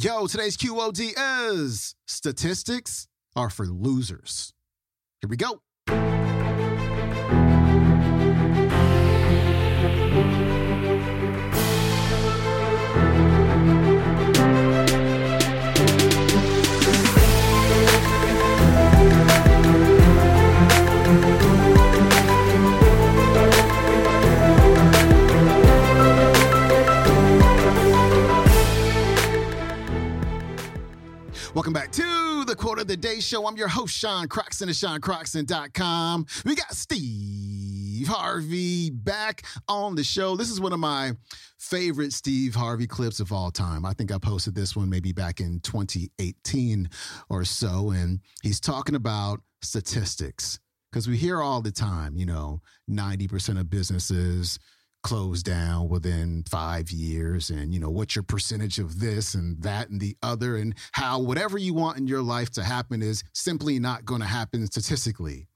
Yo, today's QOD is statistics are for losers. Here we go. Show. I'm your host, Sean Croxton of SeanCroxton.com. We got Steve Harvey back on the show. This is one of my favorite Steve Harvey clips of all time. I think I posted this one maybe back in 2018 or so. And he's talking about statistics because we hear all the time, you know, 90% of businesses close down within five years and you know what's your percentage of this and that and the other and how whatever you want in your life to happen is simply not going to happen statistically.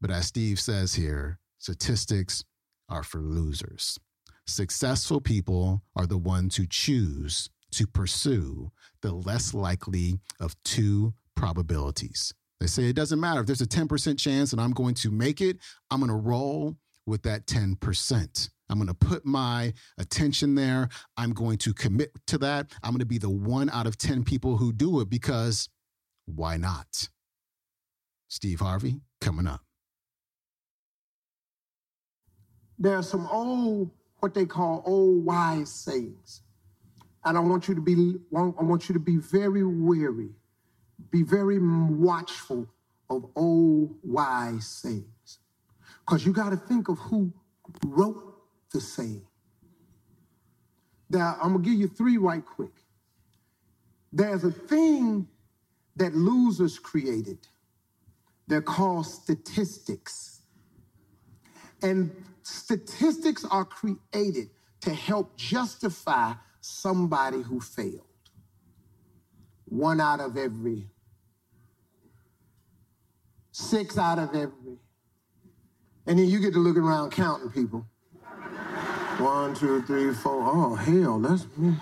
But as steve says here statistics are for losers. Successful people are the ones who choose to pursue the less likely of two probabilities. They say it doesn't matter. If there's a 10% chance that i'm going to make it i'm going to roll with that 10% I'm going to put my attention there. I'm going to commit to that. I'm going to be the one out of 10 people who do it because why not? Steve Harvey coming up. There are some old, what they call old wise sayings. And I want you to be, I want you to be very wary, be very watchful of old wise sayings. Because you got to think of who wrote the saying. Now, I'm going to give you three right quick. There's a thing that losers created. They're called statistics. And statistics are created to help justify somebody who failed. One out of every, six out of every. And then you get to looking around counting people. One, two, three, four. Oh, hell, that's me.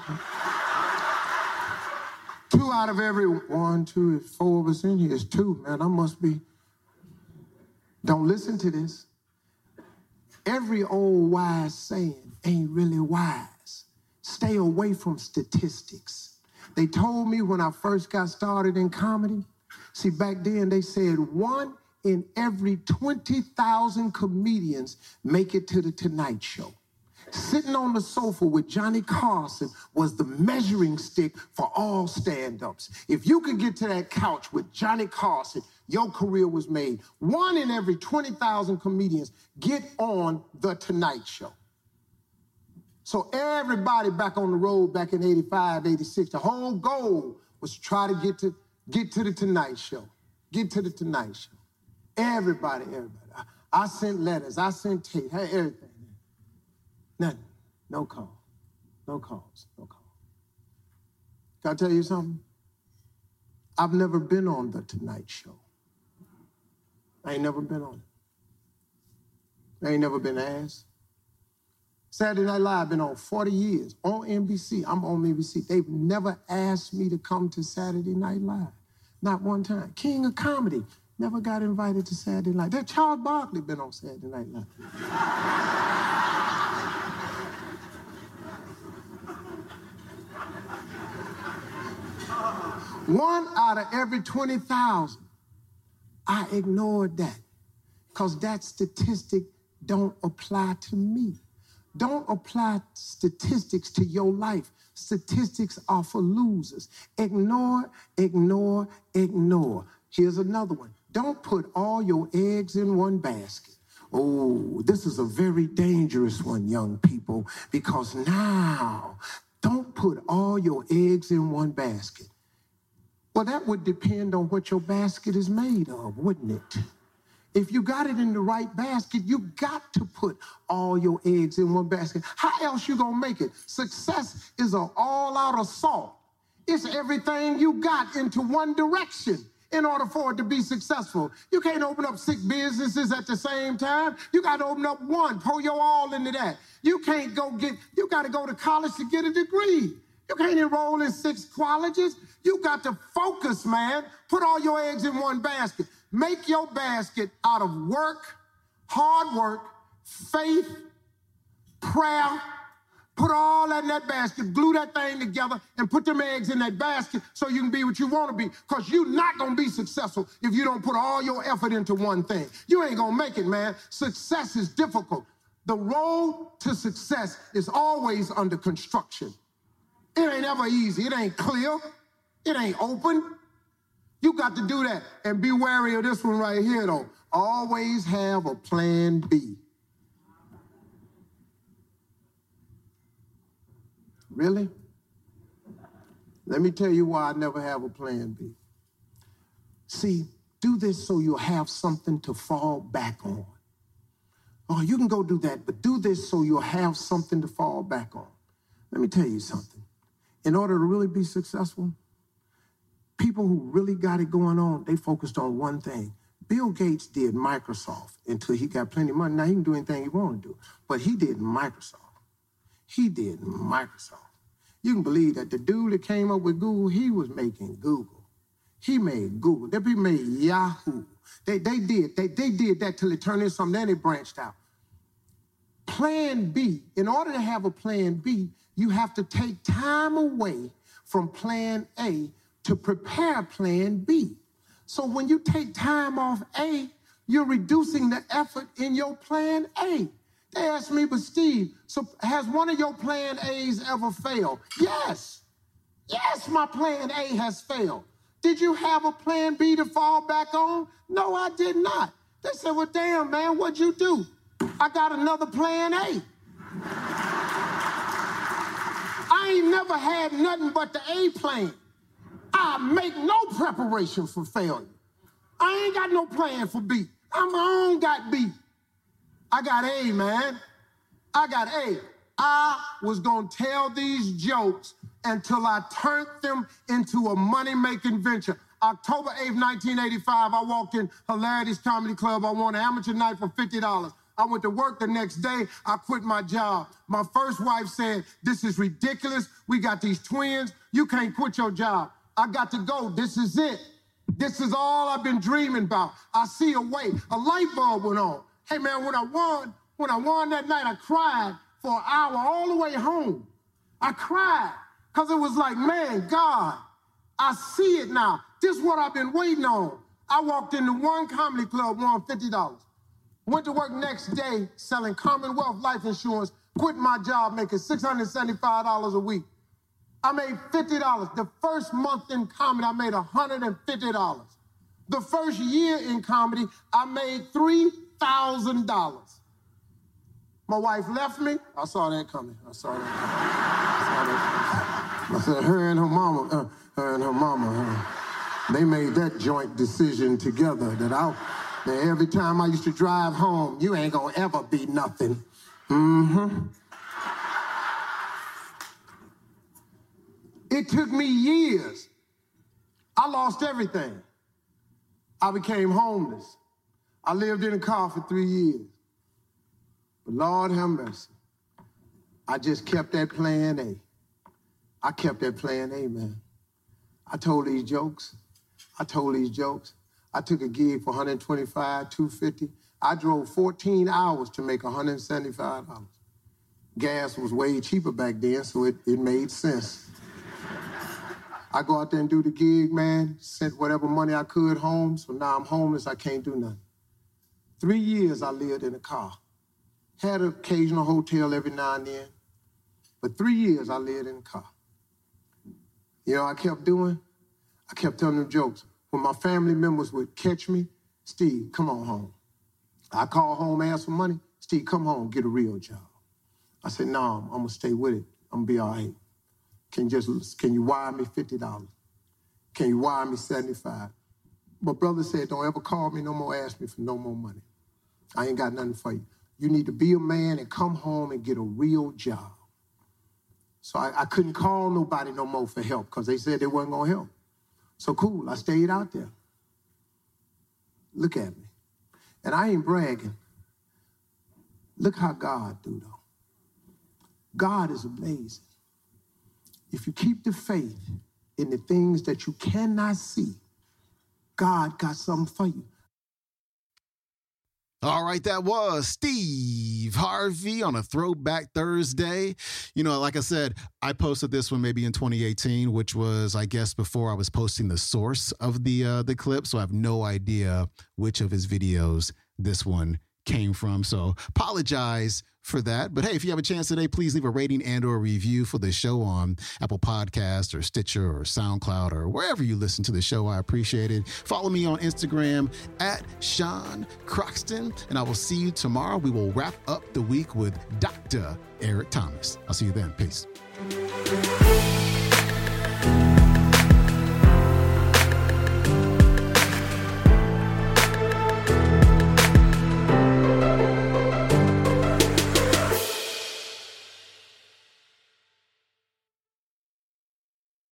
Two out of every one, two, four of us in here is two, man. I must be. Don't listen to this. Every old wise saying ain't really wise. Stay away from statistics. They told me when I first got started in comedy, see, back then they said one in every 20,000 comedians make it to the Tonight Show. Sitting on the sofa with Johnny Carson was the measuring stick for all stand ups. If you could get to that couch with Johnny Carson, your career was made. One in every 20,000 comedians get on The Tonight Show. So everybody back on the road back in 85, 86, the whole goal was to try to get to get to the Tonight Show. Get to the Tonight Show. Everybody, everybody. I, I sent letters, I sent tape, everything. Nothing. No call. No calls. No call. Can I tell you something? I've never been on the Tonight Show. I ain't never been on it. I ain't never been asked. Saturday Night Live been on 40 years on NBC. I'm on NBC. They've never asked me to come to Saturday Night Live. Not one time. King of Comedy never got invited to Saturday Night. That Charles Barkley been on Saturday Night Live. One out of every 20,000. I ignored that because that statistic don't apply to me. Don't apply statistics to your life. Statistics are for losers. Ignore, ignore, ignore. Here's another one. Don't put all your eggs in one basket. Oh, this is a very dangerous one, young people, because now don't put all your eggs in one basket. Well, that would depend on what your basket is made of, wouldn't it? If you got it in the right basket, you got to put all your eggs in one basket. How else you gonna make it? Success is an all-out assault. It's everything you got into one direction in order for it to be successful. You can't open up six businesses at the same time. You got to open up one, pour your all into that. You can't go get, you got to go to college to get a degree. You can't enroll in six colleges. You got to focus, man. Put all your eggs in one basket. Make your basket out of work, hard work, faith, prayer. Put all that in that basket, glue that thing together, and put them eggs in that basket so you can be what you want to be. Because you're not going to be successful if you don't put all your effort into one thing. You ain't going to make it, man. Success is difficult. The road to success is always under construction. It ain't ever easy. It ain't clear. It ain't open. You got to do that. And be wary of this one right here, though. Always have a plan B. Really? Let me tell you why I never have a plan B. See, do this so you'll have something to fall back on. Oh, you can go do that, but do this so you'll have something to fall back on. Let me tell you something. In order to really be successful, people who really got it going on, they focused on one thing. Bill Gates did Microsoft until he got plenty of money. Now he can do anything he want to do, but he did Microsoft. He did Microsoft. You can believe that the dude that came up with Google, he was making Google. He made Google. They be made Yahoo. They, they did. They, they did that till it turned into something. Then it branched out. Plan B. In order to have a plan B, you have to take time away from plan A to prepare plan B. So when you take time off A, you're reducing the effort in your plan A. They asked me, but Steve, so has one of your plan A's ever failed? Yes. Yes, my plan A has failed. Did you have a plan B to fall back on? No, I did not. They said, well, damn, man, what'd you do? I got another plan A. I ain't never had nothing but the A plan. I make no preparation for failure. I ain't got no plan for B. I'm own got B. I got A, man. I got A. I was to tell these jokes until I turned them into a money making venture. October 8th, 1985, I walked in Hilarities Comedy Club. I won an amateur night for $50. I went to work the next day. I quit my job. My first wife said, This is ridiculous. We got these twins. You can't quit your job. I got to go. This is it. This is all I've been dreaming about. I see a way. A light bulb went on. Hey man, when I won, when I won that night, I cried for an hour all the way home. I cried because it was like, man, God, I see it now. This is what I've been waiting on. I walked into one comedy club, won $50. Went to work next day selling Commonwealth life insurance, quit my job making $675 a week. I made $50. The first month in comedy, I made $150. The first year in comedy, I made three thousand dollars. My wife left me. I saw that coming. I saw that. Coming. I, said, her and her mama, uh, her and her mama, uh, they made that joint decision together that I, every time I used to drive home, you ain't gonna ever be nothing. Mm-hmm. It took me years. I lost everything. I became homeless. I lived in a car for three years. But Lord have mercy. I just kept that plan A. I kept that plan A, man. I told these jokes. I told these jokes. I took a gig for 125, 250. I drove 14 hours to make $175. Gas was way cheaper back then, so it, it made sense. I go out there and do the gig, man, sent whatever money I could home, so now I'm homeless, I can't do nothing. Three years I lived in a car. Had an occasional hotel every now and then. But three years I lived in a car. You know I kept doing? I kept telling them jokes. When my family members would catch me, Steve, come on home. I call home, ask for money. Steve, come home, get a real job. I said, no, I'm gonna stay with it. I'm gonna be all right. Can you just can you wire me $50? Can you wire me 75? My brother said, don't ever call me no more, ask me for no more money. I ain't got nothing for you. You need to be a man and come home and get a real job. So I, I couldn't call nobody no more for help because they said they going to help. So cool, I stayed out there. Look at me. And I ain't bragging. Look how God do though. God is amazing. if you keep the faith in the things that you cannot see, God got something for you. All right, that was Steve Harvey on a Throwback Thursday. You know, like I said, I posted this one maybe in 2018, which was, I guess, before I was posting the source of the uh, the clip. So I have no idea which of his videos this one came from. So apologize for that. But hey, if you have a chance today, please leave a rating and or review for the show on Apple Podcast or Stitcher or SoundCloud or wherever you listen to the show. I appreciate it. Follow me on Instagram at Sean Croxton, and I will see you tomorrow. We will wrap up the week with Dr. Eric Thomas. I'll see you then. Peace.